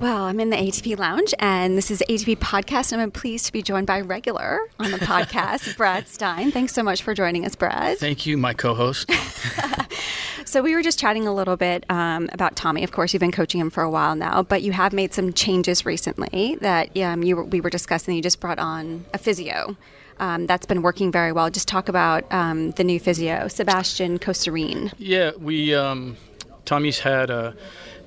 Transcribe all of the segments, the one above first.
Well, I'm in the ATP Lounge, and this is ATP Podcast, and I'm pleased to be joined by regular on the podcast, Brad Stine. Thanks so much for joining us, Brad. Thank you, my co-host. so we were just chatting a little bit um, about Tommy. Of course, you've been coaching him for a while now, but you have made some changes recently that um, you were, we were discussing. You just brought on a physio. Um, that's been working very well. Just talk about um, the new physio, Sebastian Cosarine. Yeah, we um, Tommy's had a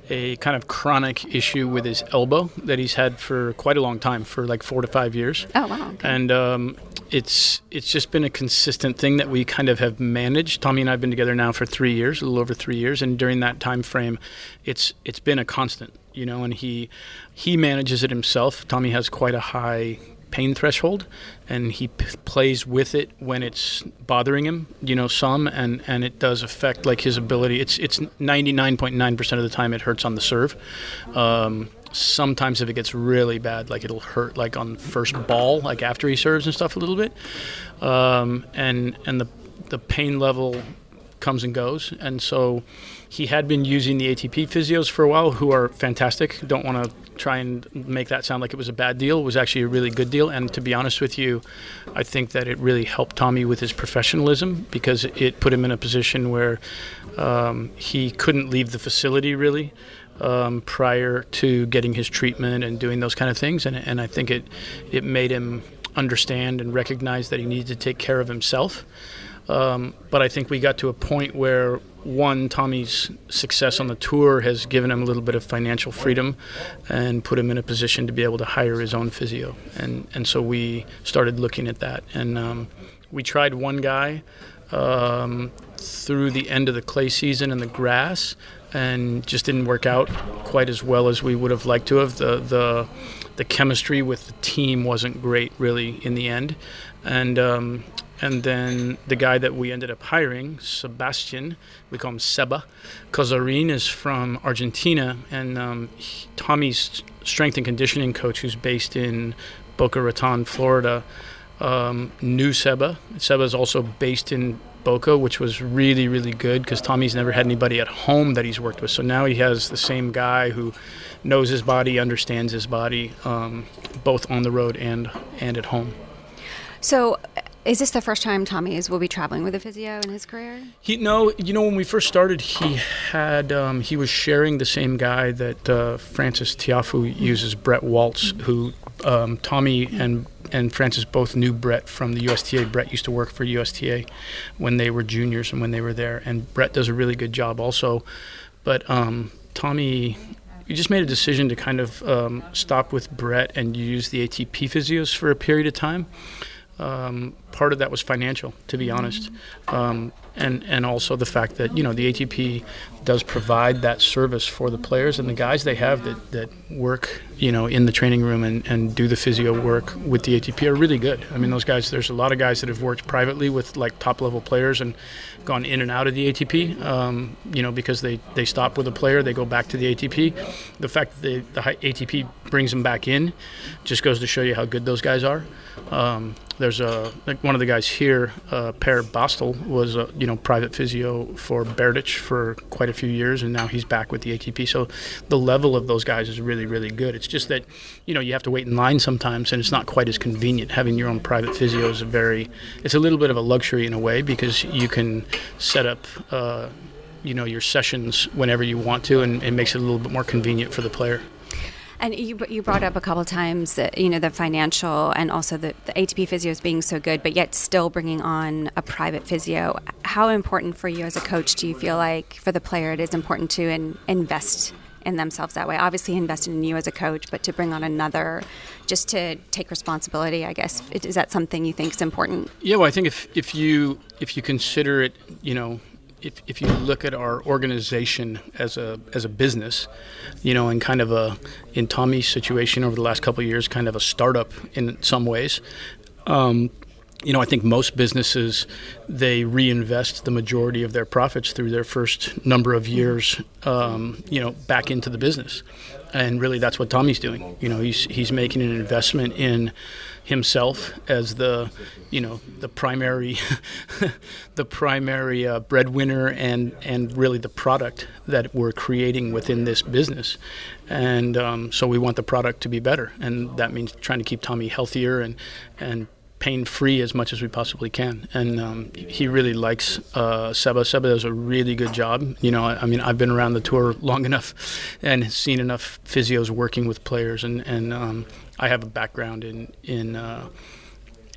a kind of chronic issue with his elbow that he's had for quite a long time, for like four to five years. Oh wow! Okay. And um, it's it's just been a consistent thing that we kind of have managed. Tommy and I have been together now for three years, a little over three years, and during that time frame, it's it's been a constant, you know. And he he manages it himself. Tommy has quite a high pain threshold, and he p- plays with it when it's bothering him, you know, some, and, and it does affect like his ability. It's it's 99.9% of the time it hurts on the serve. Um, sometimes if it gets really bad, like it'll hurt like on first ball, like after he serves and stuff a little bit, um, and and the the pain level comes and goes, and so he had been using the ATP physios for a while, who are fantastic. Don't want to try and make that sound like it was a bad deal. It was actually a really good deal. And to be honest with you, I think that it really helped Tommy with his professionalism because it put him in a position where um, he couldn't leave the facility really. Um, prior to getting his treatment and doing those kind of things, and, and I think it it made him understand and recognize that he needed to take care of himself. Um, but I think we got to a point where one, Tommy's success on the tour has given him a little bit of financial freedom and put him in a position to be able to hire his own physio. And, and so we started looking at that. And um, we tried one guy um, through the end of the clay season in the grass and just didn't work out quite as well as we would have liked to have. The, the, the chemistry with the team wasn't great, really, in the end. And um, and then the guy that we ended up hiring, Sebastian, we call him Seba. Cosarine is from Argentina, and um, he, Tommy's strength and conditioning coach, who's based in Boca Raton, Florida, um, knew Seba. Seba is also based in Boca, which was really, really good because Tommy's never had anybody at home that he's worked with. So now he has the same guy who knows his body, understands his body, um, both on the road and and at home. So, is this the first time Tommy is will be traveling with a physio in his career? He no, you know when we first started, he had um, he was sharing the same guy that uh, Frances Tiafoe uses, Brett Waltz, who um, Tommy and and Frances both knew Brett from the USTA. Brett used to work for USTA when they were juniors and when they were there, and Brett does a really good job also. But um, Tommy we just made a decision to kind of um, stop with Brett and use the ATP physios for a period of time. Um, part of that was financial, to be honest, um, and and also the fact that you know the ATP does provide that service for the players and the guys they have that, that work you know in the training room and, and do the physio work with the ATP are really good. I mean those guys. There's a lot of guys that have worked privately with like top level players and gone in and out of the ATP. Um, you know because they they stop with a player, they go back to the ATP. The fact that the ATP brings them back in just goes to show you how good those guys are. Um, there's a like one of the guys here, uh, Per Bastel, was a you know private physio for Berdych for quite a few years, and now he's back with the ATP. So the level of those guys is really really good. It's just that you know you have to wait in line sometimes, and it's not quite as convenient. Having your own private physio is a very it's a little bit of a luxury in a way because you can set up. Uh, you know your sessions whenever you want to, and it makes it a little bit more convenient for the player. And you, you brought up a couple times you know, the financial and also the, the ATP physios being so good, but yet still bringing on a private physio. How important for you as a coach do you feel like for the player it is important to in, invest in themselves that way? Obviously, investing in you as a coach, but to bring on another just to take responsibility, I guess, is that something you think is important? Yeah, well, I think if, if you if you consider it, you know, if, if you look at our organization as a as a business, you know, and kind of a in Tommy's situation over the last couple of years, kind of a startup in some ways. Um, you know, I think most businesses they reinvest the majority of their profits through their first number of years, um, you know, back into the business, and really that's what Tommy's doing. You know, he's he's making an investment in himself as the, you know, the primary, the primary uh, breadwinner and and really the product that we're creating within this business, and um, so we want the product to be better, and that means trying to keep Tommy healthier and and pain free as much as we possibly can. And um, he really likes uh, Seba. Seba does a really good job. You know, I, I, mean, I've been around the tour long enough and seen enough physios working with players, and and um, I have a background in in. Uh,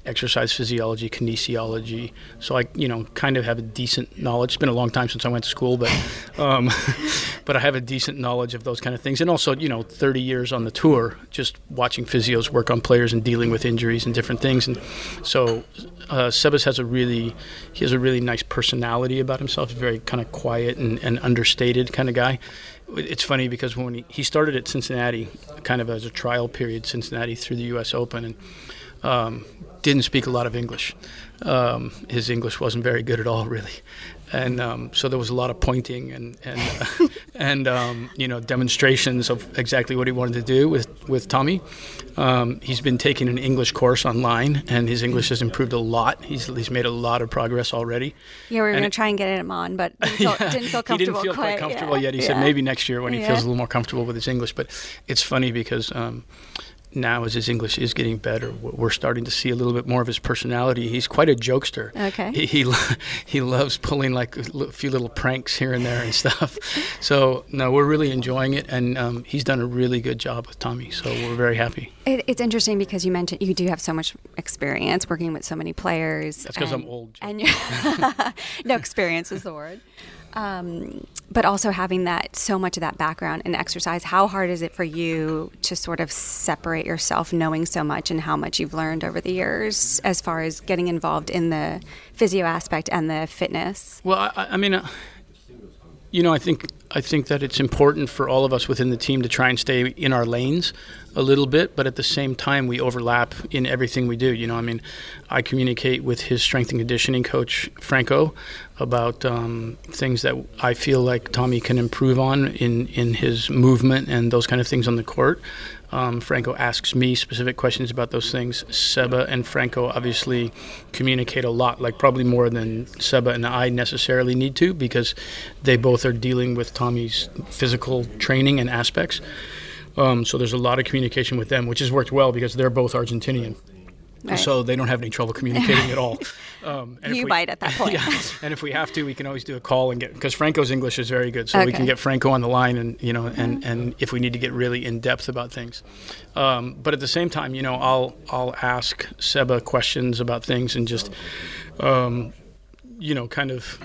exercise physiology, kinesiology. So I, you know, kind of have a decent knowledge. It's been a long time since I went to school, but, um, but I have a decent knowledge of those kind of things. And also, you know, 30 years on the tour, just watching physios work on players and dealing with injuries and different things. And so, uh, Sebas has a really, he has a really nice personality about himself. He's very kind of quiet and, and understated kind of guy it's funny because when he, he started at Cincinnati, kind of as a trial period, Cincinnati through the U.S. Open, and um, didn't speak a lot of English. Um, his English wasn't very good at all, really, and um, so there was a lot of pointing and and uh, and um, you know demonstrations of exactly what he wanted to do with with Tommy. Um, he's been taking an English course online, and his English has improved a lot. He's he's made a lot of progress already. Yeah, we were going to try and get him on, but didn't feel, yeah, didn't feel comfortable. He didn't feel quite, quite comfortable yeah, yet. He yeah. said maybe next year when he feels a little more comfortable with his English. But it's funny because um, now as his English is getting better, we're starting to see a little bit more of his personality. He's quite a jokester. Okay. He he, he loves pulling like a few little pranks here and there and stuff. so no, we're really enjoying it, and um, he's done a really good job with Tommy. So we're very happy. It, it's interesting because you mentioned you do have so much experience working with so many players. That's 'cause I'm old, And no experience is the word. Um, but also having that so much of that background in exercise, how hard is it for you to sort of separate yourself, knowing so much and how much you've learned over the years, as far as getting involved in the physio aspect and the fitness? Well, I, I- I mean, uh, you know, I think I think that it's important for all of us within the team to try and stay in our lanes a little bit, but at the same time, we overlap in everything we do. You know, I mean, I communicate with his strength and conditioning coach Franco about um, things that I feel like Tommy can improve on in in his movement and those kind of things on the court. Um, Franco asks me specific questions about those things. Seba and Franco obviously communicate a lot, like probably more than Seba and I necessarily need to, because they both are dealing with Tommy's physical training and aspects. Um, so there's a lot of communication with them, which has worked well because they're both Argentinian. Right. So they don't have any trouble communicating at all. Um, and You we- bite at that point. yeah, and if we have to, we can always do a call and get because Franco's English is very good, so we can get Franco on the line, and you know, and and if we need to get really in depth about things, um, but at the same time, you know, I'll I'll ask Seba questions about things and just, um, you know, kind of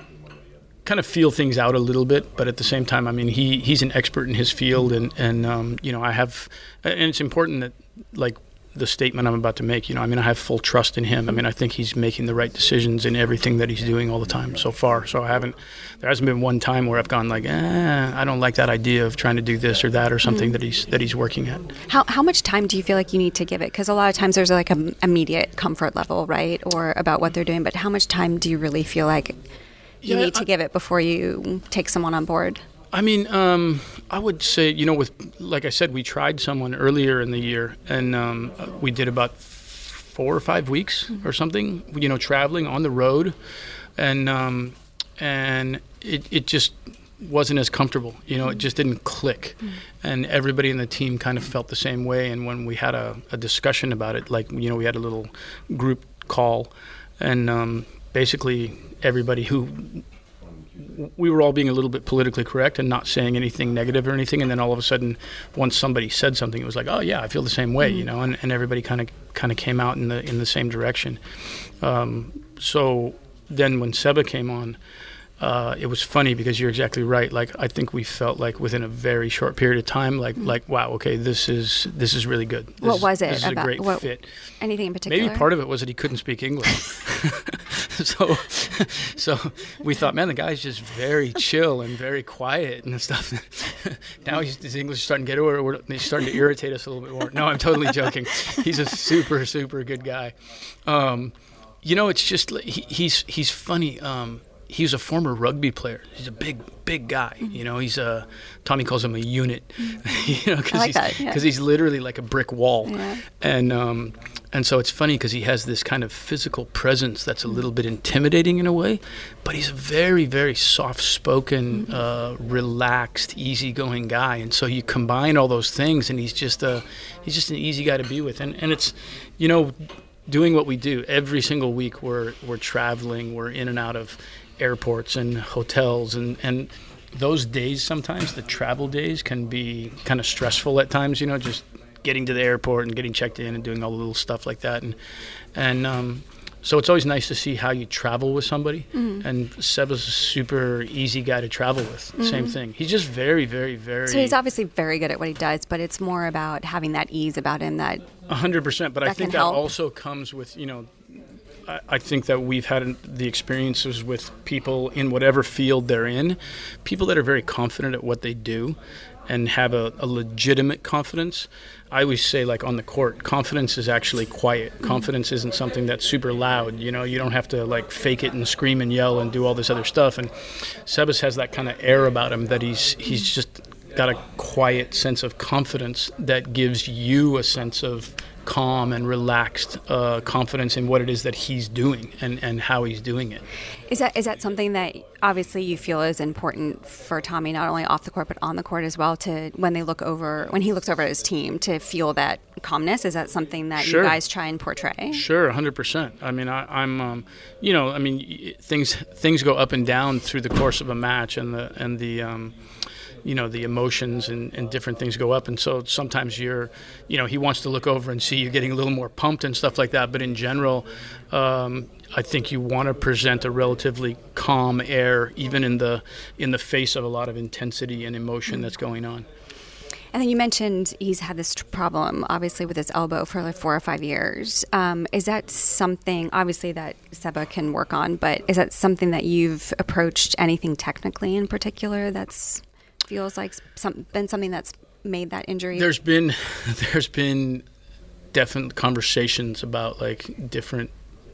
kind of feel things out a little bit, but at the same time, I mean, he he's an expert in his field, and and um, you know, I have, and it's important that like the statement I'm about to make, you know, I mean, I have full trust in him. I mean, I think he's making the right decisions in everything that he's doing all the time so far. So I haven't, there hasn't been one time where I've gone like, eh, I don't like that idea of trying to do this or that or something that he's that he's working at. How, how much time do you feel like you need to give it? Because a lot of times there's like an immediate comfort level, right? Or about what they're doing. But how much time do you really feel like you Yeah, need to I- give it before you take someone on board? I mean, um, I would say, you know, with like I said, we tried someone earlier in the year, and um, we did about four or five weeks or something. You know, traveling on the road, and um, and it it just wasn't as comfortable. You know, it just didn't click, and everybody in the team kind of felt the same way. And when we had a, a discussion about it, like you know, we had a little group call, and um, basically everybody who we were all being a little bit politically correct and not saying anything negative or anything. And then all of a sudden, once somebody said something, it was like, oh yeah, I feel the same way, you know. And, and everybody kind of kind of came out in the in the same direction. Um, so then when Seba came on. Uh, it was funny because you're exactly right. Like I think we felt like within a very short period of time, like like wow, okay, this is this is really good. This What was it This is about- a great what- fit. Anything in particular? Maybe part of it was that he couldn't speak English. so, so we thought, man, the guy's just very chill and very quiet and stuff. now he's, his English is starting to get over. He's starting to irritate us a little bit more. No, I'm totally joking. He's a super, super good guy. Um, You know, it's just he, he's he's funny. Um, he's a former rugby player. He's a big, big guy. Mm-hmm. You know, he's a Tommy calls him a unit. Mm-hmm. you know, because like he's, yeah. he's literally like a brick wall. Yeah. And um, and so it's funny because he has this kind of physical presence that's a mm-hmm. little bit intimidating in a way, but he's a very, very soft-spoken, mm-hmm. uh, relaxed, easygoing guy. And so you combine all those things, and he's just a he's just an easy guy to be with. And and it's, you know doing what we do every single week we're we're traveling we're in and out of airports and hotels and and those days sometimes the travel days can be kind of stressful at times you know just getting to the airport and getting checked in and doing all the little stuff like that and and um, so it's always nice to see how you travel with somebody. Mm-hmm. And Seb is a super easy guy to travel with. Mm-hmm. Same thing. He's just very, very, very. So he's obviously very good at what he does, but it's more about having that ease about him that. hundred percent. But I think that help. also comes with you know I think that we've had the experiences with people in whatever field they're in, people that are very confident at what they do and have a, a, legitimate confidence. I always say, like on the court, confidence is actually quiet. Mm-hmm. Confidence isn't something that's super loud. You know, you don't have to like fake it and scream and yell and do all this other stuff. And Sebas has that kind of air about him that he's he's just got a quiet sense of confidence that gives you a sense of calm and relaxed uh, confidence in what it is that he's doing and, and how he's doing it. Is that is that something that obviously you feel is important for Tommy, not only off the court but on the court as well? To when they look over, when he looks over at his team, to feel that calmness. Is that something that sure. you guys try and portray? Sure, hundred percent. I mean, I, am um, you know, I mean, things things go up and down through the course of a match, and the and the um, you know the emotions and, and different things go up. And so sometimes you're you know he wants to look over and see you getting a little more pumped and stuff like that. But in general um, I think you want to present a relatively calm air even in the in the face of a lot of intensity and emotion that's going on. And then you mentioned he's had this problem, obviously, with his elbow for like four or five years. Um, is that something, obviously, that Seba can work on, but is that something that you've approached anything technically in particular that's feels like some, been something that's made that injury? There's been there's been definite conversations about like different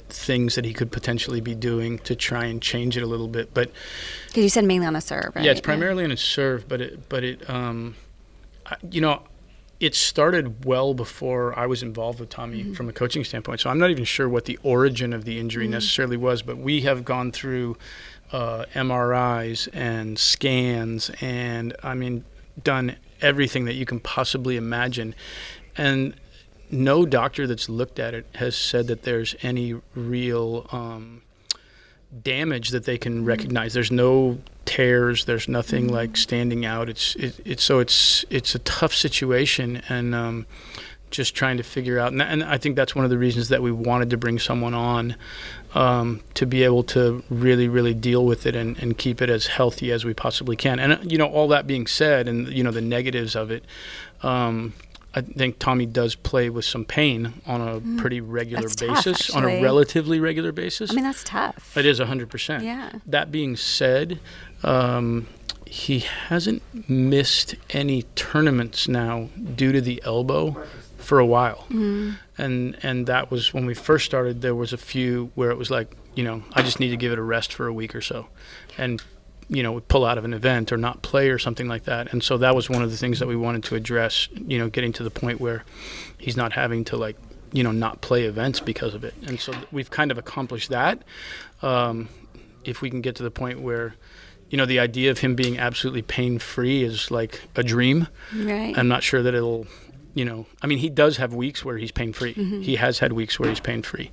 things that he could potentially be doing to try and change it a little bit. But because you said mainly on the serve, right? Yeah, it's primarily yeah. on a serve, but it but it um, you know. It started well before I was involved with Tommy mm-hmm. from a coaching standpoint. So I'm not even sure what the origin of the injury mm-hmm. necessarily was, but we have gone through uh, MRIs and scans, and I mean, done everything that you can possibly imagine. And no doctor that's looked at it has said that there's any real um, damage that they can mm-hmm. recognize. There's no tears. There's nothing mm-hmm. like standing out. It's it, it's so it's it's a tough situation, and um, just trying to figure out. And, and, I think that's one of the reasons that we wanted to bring someone on um, to be able to really, really deal with it and, and keep it as healthy as we possibly can. And uh, you know, all that being said, and you know the negatives of it. Um, I think Tommy does play with some pain on a mm, pretty regular basis, tough, on a relatively regular basis. I mean, that's tough. It is 100%. Yeah. That being said, um, he hasn't missed any tournaments now due to the elbow for a while. Mm-hmm. And and that was when we first started. There was a few where it was like, you know, I just need to give it a rest for a week or so, and you know, pull out of an event or not play or something like that. And so that was one of the things that we wanted to address. You know, getting to the point where he's not having to like you know not play events because of it. And so we've kind of accomplished that. Um, if we can get to the point where you know the idea of him being absolutely pain free is like a dream. Right. I'm not sure that it'll you know, I mean, he does have weeks where he's pain free. Mm-hmm. He has had weeks where he's pain free.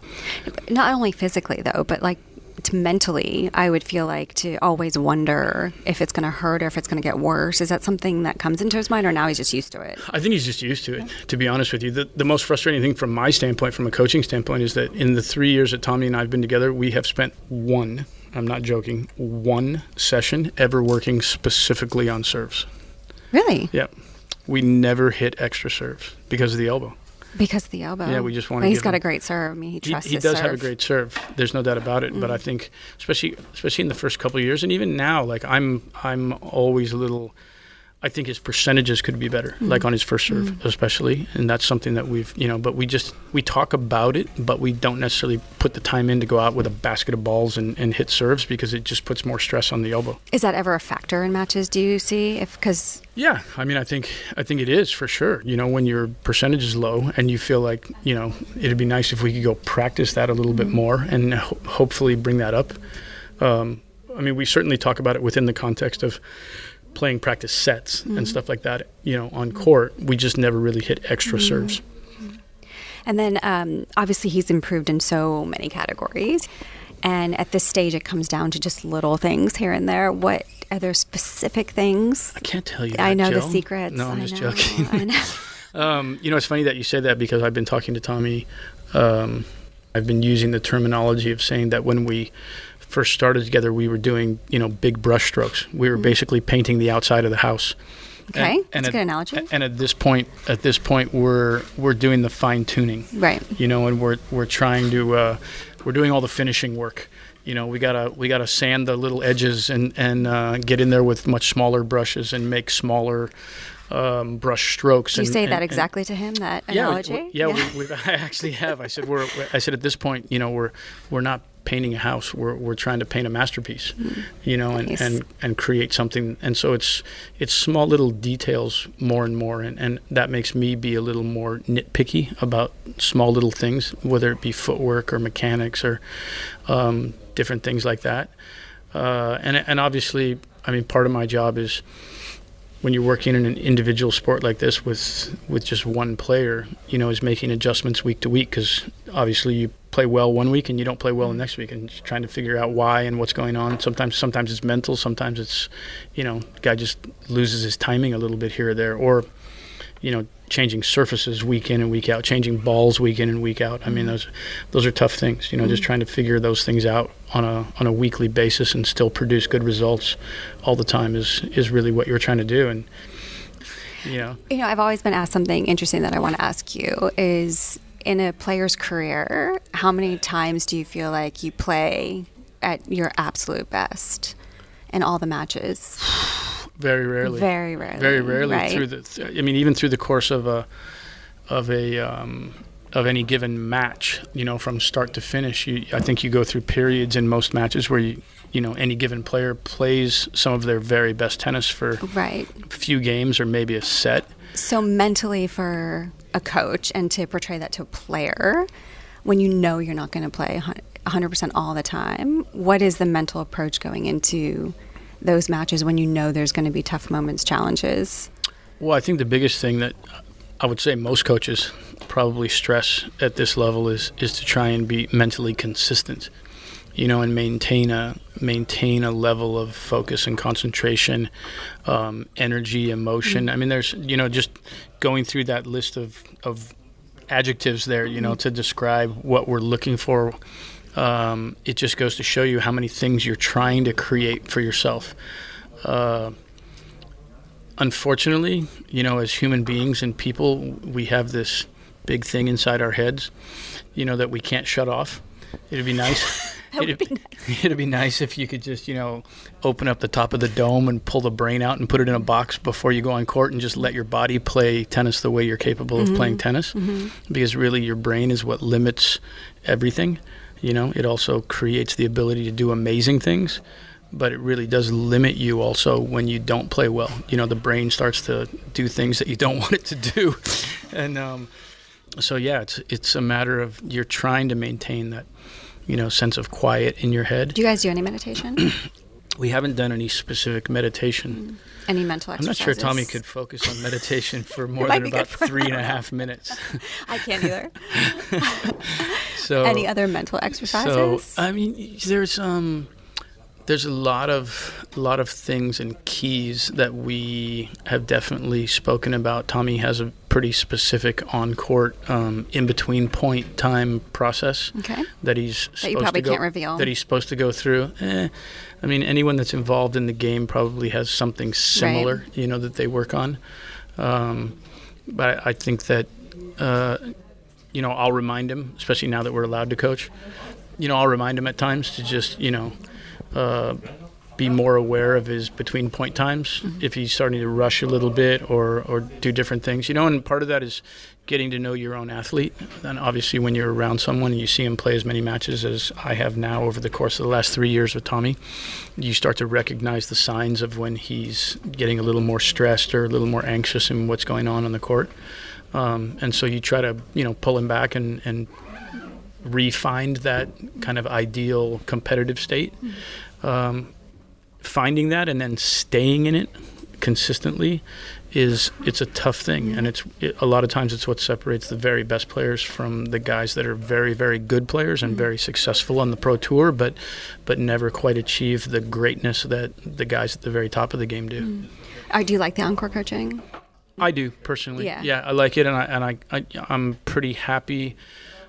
Not only physically, though, but like to mentally, I would feel like to always wonder if it's going to hurt or if it's going to get worse. Is that something that comes into his mind, or now he's just used to it? I think he's just used to it, to be honest with you. The, the most frustrating thing from my standpoint, from a coaching standpoint, is that in the three years that Tommy and I have been together, we have spent one, I'm not joking, one session ever working specifically on serves. Really? Yeah we never hit extra serves because of the elbow. Because of the elbow. Yeah, we just want to. He's got him. a great serve. I mean, he trusts. He, he does serve. have a great serve. There's no doubt about it. Mm. But I think, especially especially in the first couple of years, and even now, like I'm I'm always a little. I think his percentages could be better, Mm-hmm. like on his first serve, especially, and that's something that we've, you know, but we just we talk about it, but we don't necessarily put the time in to go out with a basket of balls and, and hit serves because it just puts more stress on the elbow. Is that ever a factor in matches? Do you see if because Yeah, I mean, I think I think it is for sure. You know, when your percentage is low and you feel like you know it'd be nice if we could go practice that a little bit more and ho- hopefully bring that up. Um, I mean, we certainly talk about it within the context of playing practice sets and stuff like that. You know, on court, we just never really hit extra serves. And then um, obviously he's improved in so many categories. And at this stage, it comes down to just little things here and there. What are there specific things? I can't tell you. I that, know the Jill. secrets. No, I'm I just know, joking. I know. Um, you know, it's funny that you say that because I've been talking to Tommy. Um, I've been using the terminology of saying that when we first started together, we were doing, you know, big brush strokes. We were basically painting the outside of the house. Okay, that's a good analogy. And at this point, at this point, we're we're doing the fine tuning. Right. You know, and we're we're trying to uh, we're doing all the finishing work. You know, we gotta we gotta sand the little edges and and uh, get in there with much smaller brushes and make smaller um, brush strokes. You and, say and- that and- exactly to him? That yeah, we- analogy? we- yeah, We, we, I actually have. I said we're. I said at this point, you know, we're we're not painting a house. We're we're trying to paint a masterpiece, you know, and, Nice. and and create something. And so it's it's small little details more and more, and and that makes me be a little more nitpicky about small little things, whether it be footwork or mechanics or um, different things like that. Uh, and and obviously, I mean, part of my job is when you're working in an individual sport like this with with just one player, you know, is making adjustments week to week because obviously you play well one week and you don't play well the mm. next week, and just trying to figure out why and what's going on. Sometimes sometimes it's mental, sometimes it's you know, guy just loses his timing a little bit here or there, or you know, changing surfaces week in and week out, changing balls week in and week out. I mean, mm. those those are tough things. You know, just mm. trying to figure those things out on a on a weekly basis and still produce good results all the time is is really what you're trying to do. And you know, You know, I've always been asked something interesting that I want to ask you is in a player's career, how many times do you feel like you play at your absolute best in all the matches? very rarely, Very rarely. very rarely right? through the. Th- I mean, even through the course of a of a um, of any given match, you know, from start to finish, you, I think you go through periods in most matches where you you know any given player plays some of their very best tennis for Right. a few games or maybe a set. So mentally for a coach and to portray that to a player when you know you're not going to play 100% all the time, what is the mental approach going into those matches when you know there's going to be tough moments, challenges? Well, I think the biggest thing that I would say most coaches probably stress at this level is is to try and be mentally consistent, you know, and maintain a maintain a level of focus and concentration, um, energy, emotion. I mean, there's you know just going through that list of of adjectives there, you know, to describe what we're looking for. Um, it just goes to show you how many things you're trying to create for yourself. Uh, unfortunately, you know, as human beings and people, we have this big thing inside our heads, you know, that we can't shut off. It'd be nice. That would it'd, be nice. it'd be nice if you could just, you know, open up the top of the dome and pull the brain out and put it in a box before you go on court and just let your body play tennis the way you're capable of playing tennis. Because really, your brain is what limits everything. You know, it also creates the ability to do amazing things but it really does limit you also when you don't play well. You know, the brain starts to do things that you don't want it to do, and um, so yeah, it's it's a matter of you're trying to maintain that, you know, sense of quiet in your head. Do you guys do any meditation? We haven't done any specific meditation. any mental exercises? I'm not sure Tommy could focus on meditation for more than about three and a half minutes. I can't either. So any other mental exercises? So exercises? I mean, there's um, there's a lot of a lot of things and keys that we have definitely spoken about. Tommy has a pretty specific on court, um, in between point time process okay. that he's That you probably to go, can't reveal. that he's supposed to go through. Eh, I mean, anyone that's involved in the game probably has something similar, you know, that they work on. Um, but I think that, uh, you know, I'll remind him, especially now that we're allowed to coach. You know, I'll remind him at times to just, you know, uh, be more aware of his between point times mm-hmm. if he's starting to rush a little bit or or do different things. You know, and part of that is getting to know your own athlete. And obviously, when you're around someone and you see him play as many matches as I have now over the course of the last three years with Tommy, you start to recognize the signs of when he's getting a little more stressed or a little more anxious in what's going on on the court. Um, and so you try to, you know, pull him back and, and refind that kind of ideal competitive state. Um, finding that and then staying in it consistently is it's a tough thing and it's it, a lot of times it's what separates the very best players from the guys that are very very good players and mm-hmm. very successful on the pro tour but but never quite achieve the greatness that the guys at the very top of the game do. Mm. Uh, do you like the on court coaching? I do personally. Yeah, yeah I like it and I and I, I I'm pretty happy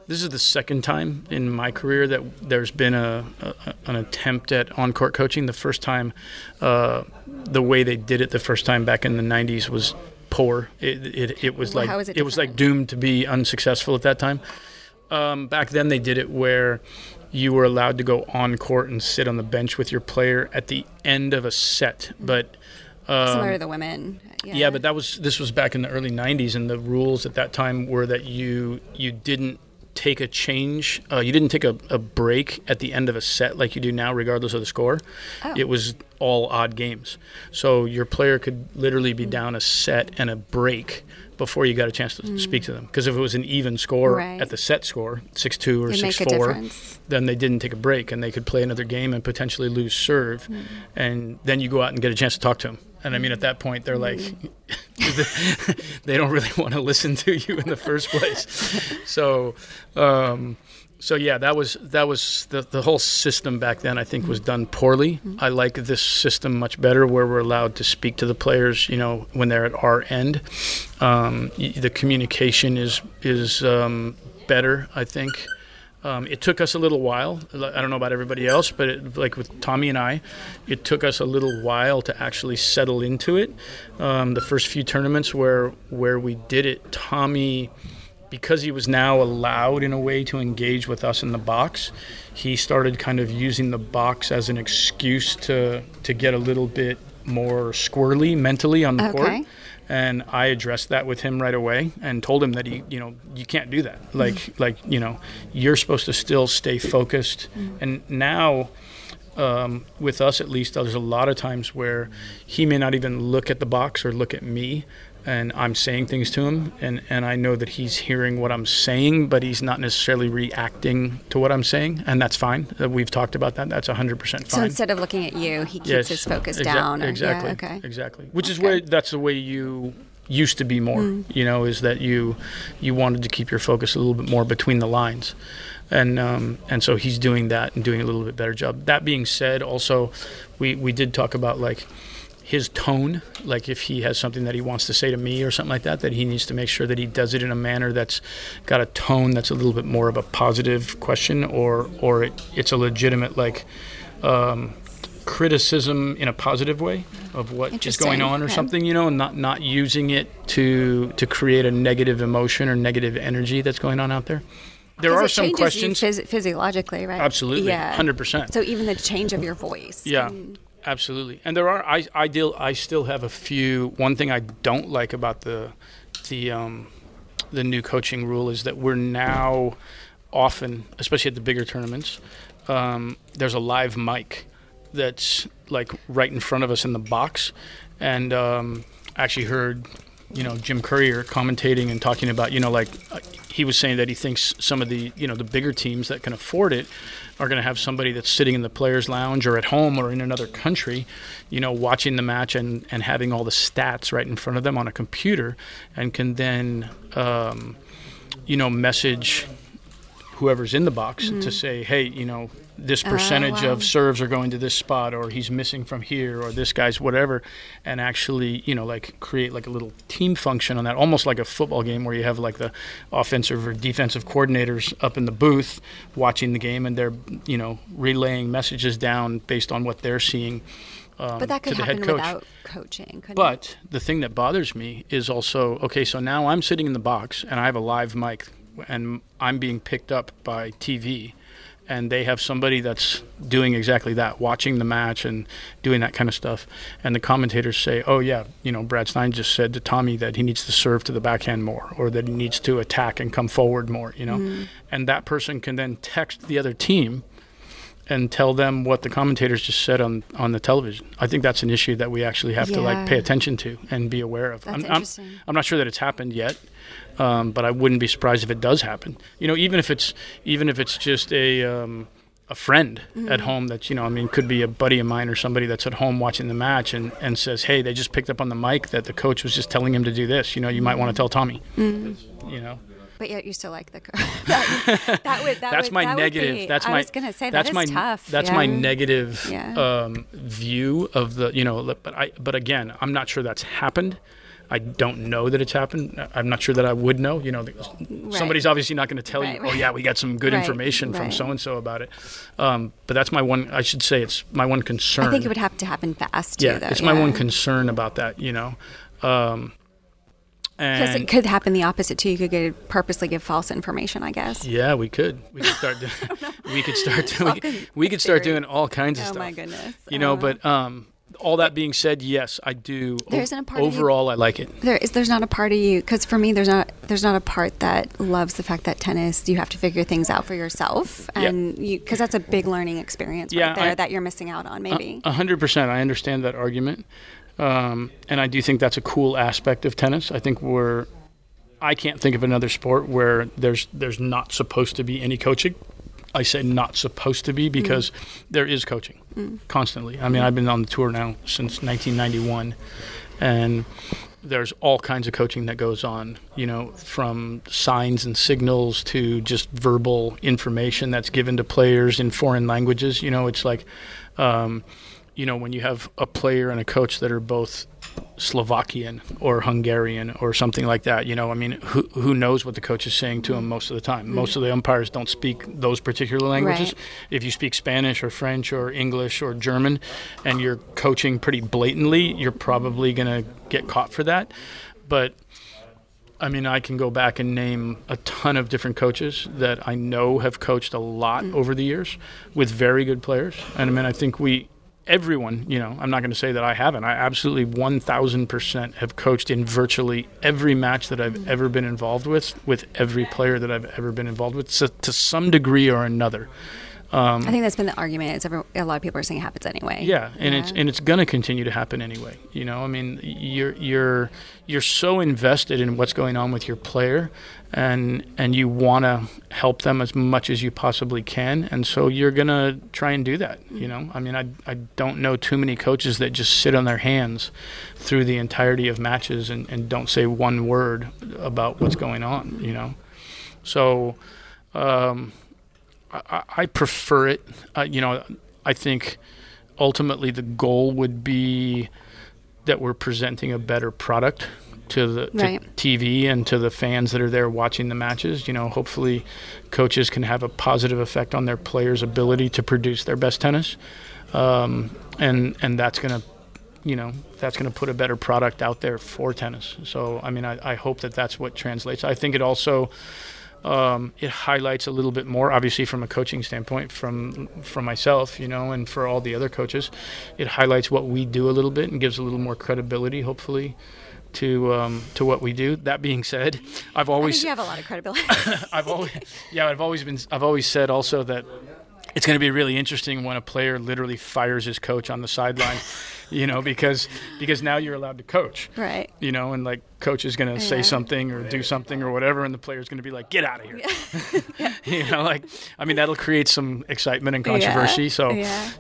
this is the second time in my career that there's been a, a an attempt at on court coaching. The first time, uh, the way they did it the first time back in the '90s was poor. It it, it was well, like it, it, was like doomed to be unsuccessful at that time. Um, back then, they did it where you were allowed to go on court and sit on the bench with your player at the end of a set, but. Um, Similar to the women. Yeah. yeah. but that was this was back in the early '90s, and the rules at that time were that you you didn't take a change. Uh, you didn't take a, a, break at the end of a set like you do now, regardless of the score. Oh. It was all odd games. So your player could literally be mm. down a set and a break before you got a chance to mm. speak to them. Because if it was an even score right. at the set score, 6 2 or 6 4, then they didn't take a break and they could play another game and potentially lose serve. Mm. And then you go out and get a chance to talk to them. And I mean, at that point, they're like, they don't really want to listen to you in the first place. So, um, so yeah, that was that was the the whole system back then. I think was done poorly. Mm-hmm. I like this system much better, where we're allowed to speak to the players. You know, when they're at our end, um, the communication is is um, better. I think. Um, it took us a little while. I don't know about everybody else, but it, like with Tommy and I, it took us a little while to actually settle into it. Um, the first few tournaments where where we did it, Tommy, because he was now allowed in a way to engage with us in the box, he started kind of using the box as an excuse to to get a little bit more squirrely mentally on the okay. court and I addressed that with him right away and told him that he, you know, you can't do that. Like, mm-hmm. like you know, you're supposed to still stay focused. Mm-hmm. And now, um, with us at least, there's a lot of times where he may not even look at the box or look at me, and I'm saying things to him, and, and I know that he's hearing what I'm saying, but he's not necessarily reacting to what I'm saying, and that's fine. Uh, we've talked about that. That's 100% fine. So instead of looking at you, he keeps yes, his focus exa- down. Exactly. Yeah, okay. Exactly. Which okay. is where that's the way you used to be more. Mm. You know, is that you you wanted to keep your focus a little bit more between the lines. And um, and so he's doing that and doing a little bit better job. That being said, also we, we did talk about like his tone, like if he has something that he wants to say to me or something like that, that he needs to make sure that he does it in a manner that's got a tone that's a little bit more of a positive question, or or it, it's a legitimate like um, criticism in a positive way of what is going on or something, you know, and not not using it to to create a negative emotion or negative energy that's going on out there. There are some questions phys- physiologically, right? Absolutely, yeah, hundred percent. So even the change of your voice, yeah, and, Absolutely, and there are I I deal I still have a few. One thing I don't like about the the um, the new coaching rule is that we're now often, especially at the bigger tournaments, um, there's a live mic that's like right in front of us in the box, and um, I actually heard you know Jim Courier commentating and talking about you know like he was saying that he thinks some of the you know the bigger teams that can afford it are going to have somebody that's sitting in the players lounge or at home or in another country you know watching the match and and having all the stats right in front of them on a computer and can then um, you know message whoever's in the box mm-hmm. to say hey you know this oh, percentage wow. of serves are going to this spot or he's missing from here or this guy's whatever and actually you know like create like a little team function on that almost like a football game where you have like the offensive or defensive coordinators up in the booth watching the game and they're you know relaying messages down based on what they're seeing um, but that could happen without coaching. But it? the thing that bothers me is also okay. So now I'm sitting in the box and I have a live mic, and I'm being picked up by TV, and they have somebody that's doing exactly that, watching the match and doing that kind of stuff. And the commentators say, "Oh yeah, you know, Brad Stine just said to Tommy that he needs to serve to the backhand more, or that he needs to attack and come forward more." You know, mm. and that person can then text the other team and tell them what the commentators just said on on the television. I think that's an issue that we actually have yeah. to like pay attention to and be aware of. That's I'm, interesting. I'm, I'm not sure that it's happened yet, um, but I wouldn't be surprised if it does happen. You know, even if it's even if it's just a um, a friend mm-hmm. at home that's you know I mean could be a buddy of mine or somebody that's at home watching the match and, and says hey they just picked up on the mic that the coach was just telling him to do this you know you might want to tell Tommy mm-hmm. you know but yet you still like the that, that would that that's would, my that negative. Be, that's I my. was gonna say that's that my tough. that's yeah. my negative yeah. um, view of the you know. But I but again, I'm not sure that's happened. I don't know that it's happened. I'm not sure that I would know. You know, right. somebody's obviously not going to tell right, you, "Oh yeah, we got some good information from so and so about it." Um, but that's my one. I should say it's my one concern. I think it would have to happen fast. Too, yeah, though. it's yeah. my one concern about that. You know. Um, because it could happen the opposite too. You could get, purposely give false information. I guess. Yeah, we could. We could start. doing. we could start. doing. we, could, we could start doing all kinds of oh, stuff. Oh my goodness. You know, uh, but um, all that being said, yes, I do. There isn't a part overall, you, I like it. There is. There's not a part of you because for me, there's not. There's not a part that loves the fact that tennis. You have to figure things out for yourself, and yeah. you because that's a big learning experience right yeah, there I, that you're missing out on. Maybe. A hundred percent. I understand that argument, um, and I do think that's a cool aspect of tennis. I think we're I can't think of another sport where there's there's not supposed to be any coaching. I say not supposed to be because mm. there is coaching mm. constantly. I mean, I've been on the tour now since 1991, and there's all kinds of coaching that goes on. You know, from signs and signals to just verbal information that's given to players in foreign languages. You know, it's like, um, you know, when you have a player and a coach that are both Slovakian or Hungarian or something like that. You know, I mean, who who knows what the coach is saying to him most of the time? Mm-hmm. Most of the umpires don't speak those particular languages. Right. If you speak Spanish or French or English or German, and you're coaching pretty blatantly, you're probably going to get caught for that. But I mean, I can go back and name a ton of different coaches that I know have coached a lot mm. over the years with very good players. And I mean, I think we everyone, you know, I'm not going to say that I haven't. I absolutely 1000% have coached in virtually every match that I've ever been involved with, with every player that I've ever been involved with, so to some degree or another. Um, I think that's been the argument. It's every, a lot of people are saying it happens anyway. Yeah, and yeah. it's and it's going to continue to happen anyway. You know, I mean, you're you're you're so invested in what's going on with your player, and and you want to help them as much as you possibly can, and so you're going to try and do that. You know, I mean, I I don't know too many coaches that just sit on their hands through the entirety of matches and, and don't say one word about what's going on. You know, so. Um, I, I prefer it. Uh, you know, I think ultimately the goal would be that we're presenting a better product to the right. to TV and to the fans that are there watching the matches. You know, hopefully, coaches can have a positive effect on their players' ability to produce their best tennis, um, and and that's going to, you know, that's going to put a better product out there for tennis. So, I mean, I, I hope that that's what translates. I think it also um, it highlights a little bit more, obviously from a coaching standpoint, from from myself, you know, and for all the other coaches, it highlights what we do a little bit and gives a little more credibility, hopefully, to um, to what we do. That being said, I've always you have a lot of credibility. I've always yeah, I've always been I've always said also that it's going to be really interesting when a player literally fires his coach on the sideline, you know, because because now you're allowed to coach, right? You know, and like coach is going to say something or do something or whatever, and the player's going to be like, "Get out of here," yeah. you know, like I mean that'll create some excitement and controversy. So,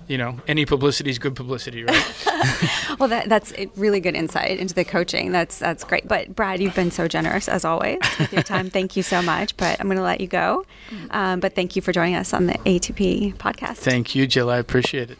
you know, any publicity is good publicity, right? well, that, that's really good insight into the coaching. That's that's great. But Brad, you've been so generous as always with your time. thank you so much. But I'm going to let you go. Um, but thank you for joining us on the ATP podcast. Thank you, Jill. I appreciate it.